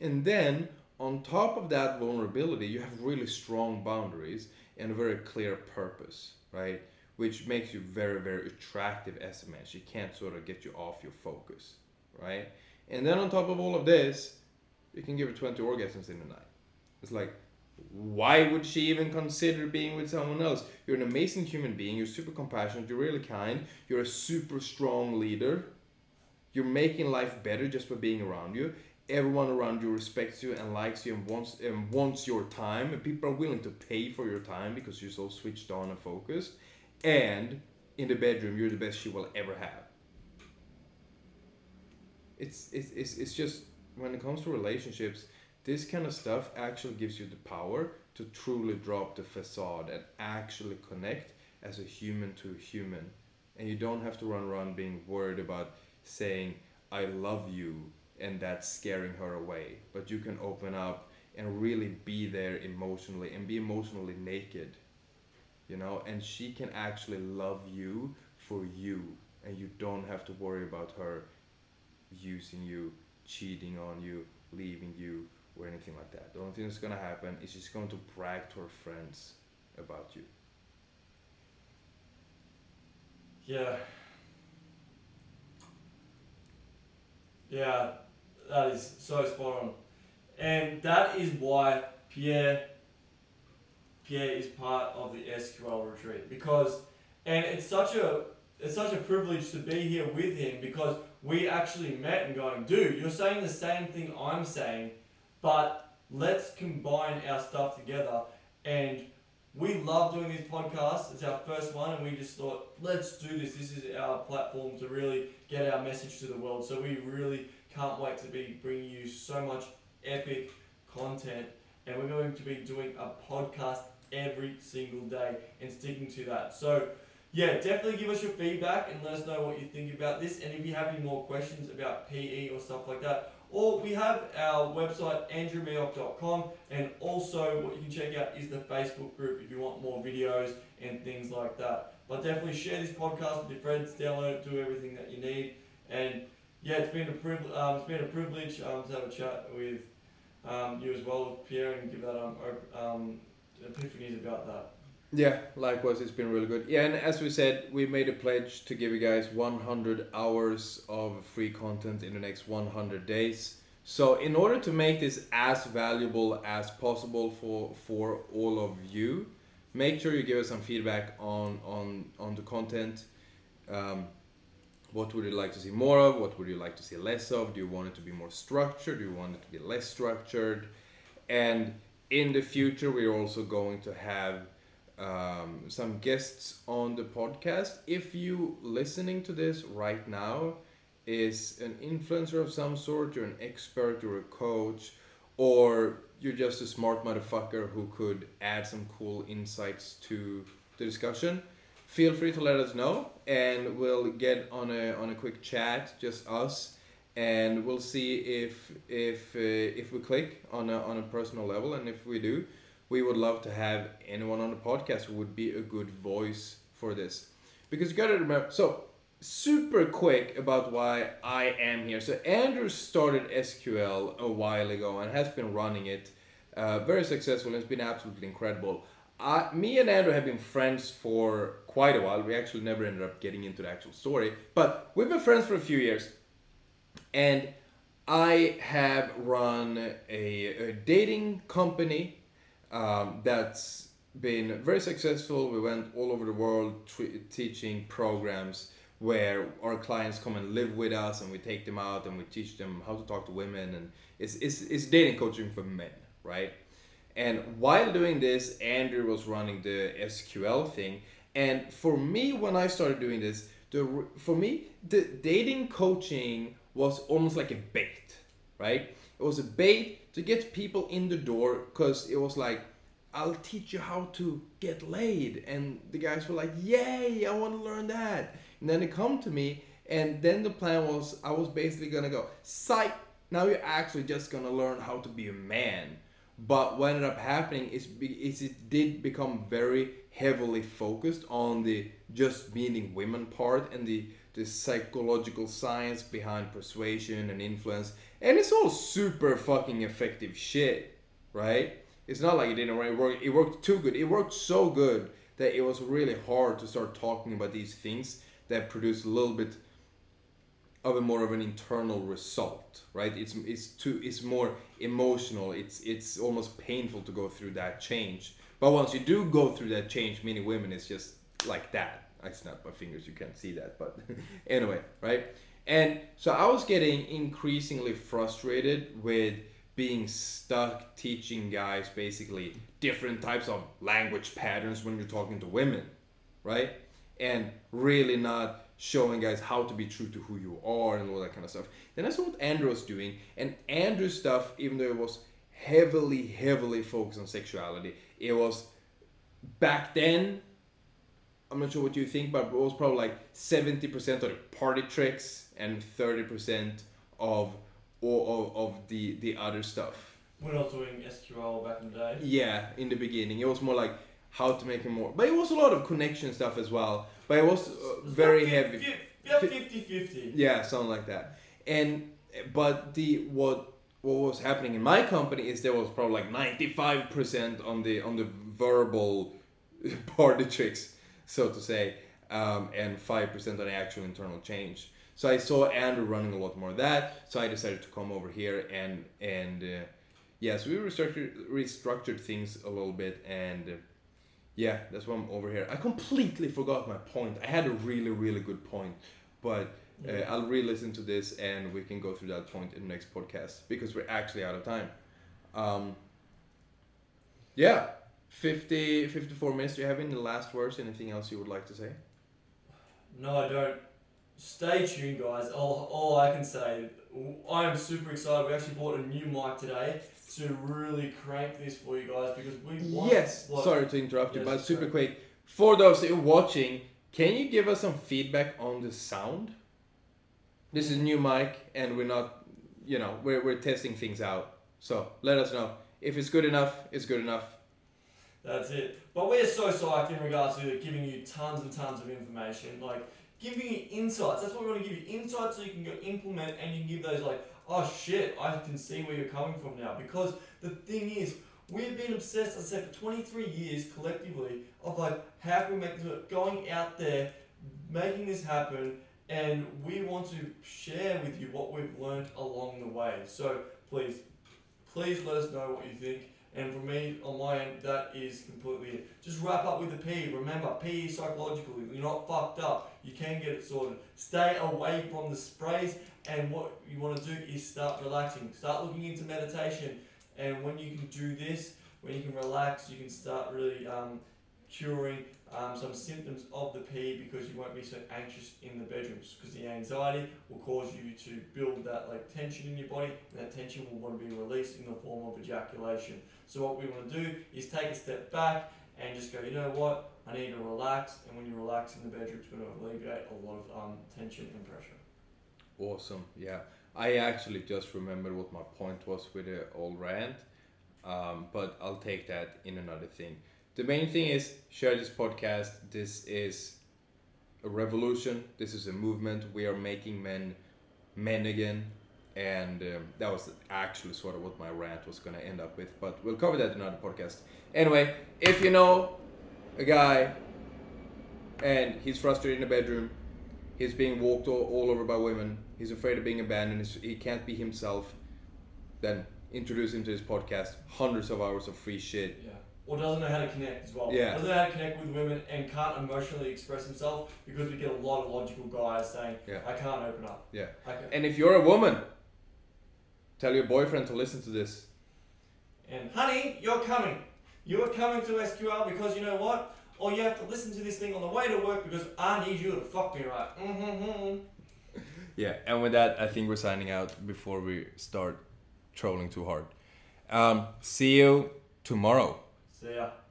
A: And then on top of that vulnerability, you have really strong boundaries and a very clear purpose, right? Which makes you very very attractive as a man she can't sort of get you off your focus right? And then on top of all of this you can give her 20 orgasms in a night. It's like why would she even consider being with someone else? You're an amazing human being you're super compassionate you're really kind you're a super strong leader. You're making life better just by being around you. Everyone around you respects you and likes you and wants and wants your time and people are willing to pay for your time because you're so switched on and focused and in the bedroom you're the best she will ever have. It's it's it's, it's just when it comes to relationships this kind of stuff actually gives you the power to truly drop the facade and actually connect as a human to a human. And you don't have to run around being worried about saying i love you and that's scaring her away. But you can open up and really be there emotionally and be emotionally naked you know and she can actually love you for you and you don't have to worry about her using you cheating on you leaving you or anything like that the only thing that's to happen is she's going to brag to her friends about you
B: Yeah. Yeah, that is so spot on. And that is why Pierre Pierre is part of the SQL retreat because and it's such a it's such a privilege to be here with him because we actually met and going, dude, you're saying the same thing I'm saying, but let's combine our stuff together and we love doing these podcasts. It's our first one, and we just thought, let's do this. This is our platform to really get our message to the world. So we really can't wait to be bringing you so much epic content, and we're going to be doing a podcast every single day and sticking to that. So yeah, definitely give us your feedback and let us know what you think about this. And if you have any more questions about PE or stuff like that, or we have our website andrewmioch.com and also what you can check out is the Facebook group if you want more videos and things like that. But definitely share this podcast with your friends, download it, do everything that you need. And yeah, it's been a privilege. Um, it's been a privilege um, to have a chat with um, you as well, Pierre, and give that um, um, epiphanies about that.
A: Yeah, likewise, it's been really good. Yeah, and as we said, we made a pledge to give you guys 100 hours of free content in the next 100 days. So, in order to make this as valuable as possible for for all of you, make sure you give us some feedback on on on the content. Um, what would you like to see more of? What would you like to see less of? Do you want it to be more structured? Do you want it to be less structured? And in the future, we're also going to have um, some guests on the podcast. If you listening to this right now is an influencer of some sort, you're an expert, you're a coach, or you're just a smart motherfucker who could add some cool insights to the discussion, feel free to let us know, and we'll get on a on a quick chat, just us, and we'll see if if uh, if we click on a on a personal level, and if we do, we would love to have anyone on the podcast who would be a good voice for this, because you gotta remember so. Super quick about why I am here. So Andrew started SQL a while ago and has been running it uh, very successful. and It's been absolutely incredible. Me and Andrew have been friends for quite a while. We actually never ended up getting into the actual story, but we've been friends for a few years. And I have run a, a dating company um, that's been very successful. We went all over the world tre- teaching programs where our clients come and live with us and we take them out and we teach them how to talk to women. And it's, it's, it's dating coaching for men right? And while doing this andrew was running the sql thing. And for me when i started doing this the for me the dating coaching was almost like a bait right? It was a bait to get people in the door because it was like i'll teach you how to get laid. And the guys were like yay i want to learn that. And then they come to me, and then the plan was I was basically gonna go, psych, now you're actually just gonna learn how to be a man. But what ended up happening is, is it did become very heavily focused on the just meeting women part and the, the psychological science behind persuasion and influence. And it's all super fucking effective shit, right? It's not like it didn't work. It worked too good. It worked so good that it was really hard to start talking about these things that produce a little bit of a more of an internal result right it's it's too it's more emotional it's it's almost painful to go through that change but once you do go through that change many women it's just like that i snap my fingers you can't see that but anyway right and so i was getting increasingly frustrated with being stuck teaching guys basically different types of language patterns when you're talking to women right and really not showing guys how to be true to who you are and all that kind of stuff. Then I saw what Andrew was doing, and Andrew's stuff, even though it was heavily, heavily focused on sexuality, it was back then. I'm not sure what you think, but it was probably like 70% of the party tricks and 30% of of, of the the other stuff.
B: I was doing SQL back in the day.
A: Yeah, in the beginning, it was more like how to make it more. But it was a lot of connection stuff as well. But it was uh, very heavy.
B: Yeah, 50 50.
A: Yeah, something like that. And but the what what was happening in my company is there was probably like ninety five percent on the on the verbal party tricks, so to say, um, and five percent on actual internal change. So I saw Andrew running a lot more of that. So I decided to come over here and and uh, yes, we restructured restructured things a little bit and. Uh, yeah, that's why I'm over here. I completely forgot my point. I had a really, really good point, but uh, I'll re-listen to this and we can go through that point in the next podcast because we're actually out of time. Um, yeah, 50, 54 minutes. Do you have any last words? Anything else you would like to say?
B: No, I don't. Stay tuned, guys. All, all I can say, I am super excited. We actually bought a new mic today to really crank this for you guys because we want,
A: Yes,
B: like-
A: sorry to interrupt you,
B: Yes,
A: but super
B: sorry.
A: quick. For those are watching, can you give us some feedback on the sound? This is new mic, and we're not, you know, we're, we're testing things out. So let us know. If it's good enough, it's good enough.
B: That's it. But we're so psyched in regards to giving you tons and tons of information. Like giving you insights. That's what we want to give you insights so you can go implement and you can give those like, oh shit, I can see where you're coming from now. Because the thing is, we've been obsessed, I said, for 23 years collectively of like, how can we make this work? Going out there, making this happen, and we want to share with you what we've learned along the way. So please, please let us know what you think. And for me, on my end, that is completely it. Just wrap up with the P. Remember, P is psychological. You're not fucked up. You can get it sorted. Stay away from the sprays. And what you want to do is start relaxing. Start looking into meditation. And when you can do this, when you can relax, you can start really um, curing um, some symptoms of the P because you won't be so anxious in the bedrooms because the anxiety will cause you to build that like tension in your body and that tension will want to be released in the form of ejaculation. So what we want to do is take a step back and just go, you know what, I need to relax and when you relax in the bedroom it's going to alleviate a lot of um, tension and pressure.
A: Awesome. Yeah. I actually just remembered what my point was with the old rant, um, but I'll take that in another thing the main thing is share this podcast. This is a revolution. This is a movement. We are making men men again. And um, that was actually sort of what my rant was going to end up with. But we'll cover that in another podcast. Anyway, if you know a guy and he's frustrated in the bedroom, he's being walked all, all over by women, he's afraid of being abandoned, he can't be himself, then introduce him to this podcast. Hundreds of hours of free shit.
B: Yeah or doesn't know how to connect as well.
A: Yeah.
B: Doesn't know how to connect with women and can't emotionally express himself because we get a lot of logical guys saying,
A: yeah.
B: I can't open up.
A: Yeah. And if you're a woman, tell your boyfriend to listen to this.
B: And honey, you're coming. You're coming to SQL because you know what? Or you have to listen to this thing on the way to work because I need you to fuck me right. Mm-hmm.
A: Yeah, and with that, I think we're signing out before we start trolling too hard. Um, see you tomorrow.
B: See ya.